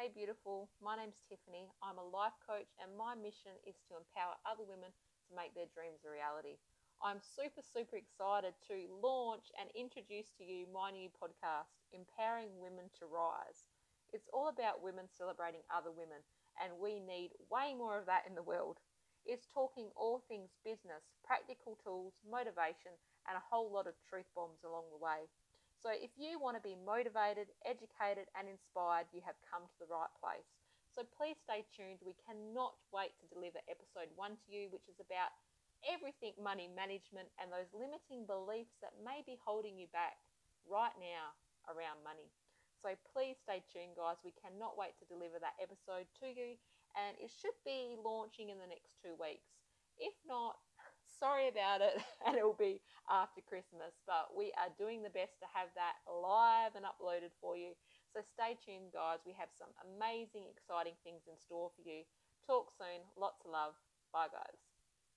Hey, beautiful. My name's Tiffany. I'm a life coach, and my mission is to empower other women to make their dreams a reality. I'm super, super excited to launch and introduce to you my new podcast, Empowering Women to Rise. It's all about women celebrating other women, and we need way more of that in the world. It's talking all things business, practical tools, motivation, and a whole lot of truth bombs along the way. So, if you want to be motivated, educated, and inspired, you have come to the right place. So, please stay tuned. We cannot wait to deliver episode one to you, which is about everything money management and those limiting beliefs that may be holding you back right now around money. So, please stay tuned, guys. We cannot wait to deliver that episode to you, and it should be launching in the next two weeks. If not, sorry about it, and it will be after Christmas. But we are doing the best to have that live and uploaded for you. So stay tuned, guys. We have some amazing, exciting things in store for you. Talk soon. Lots of love. Bye, guys.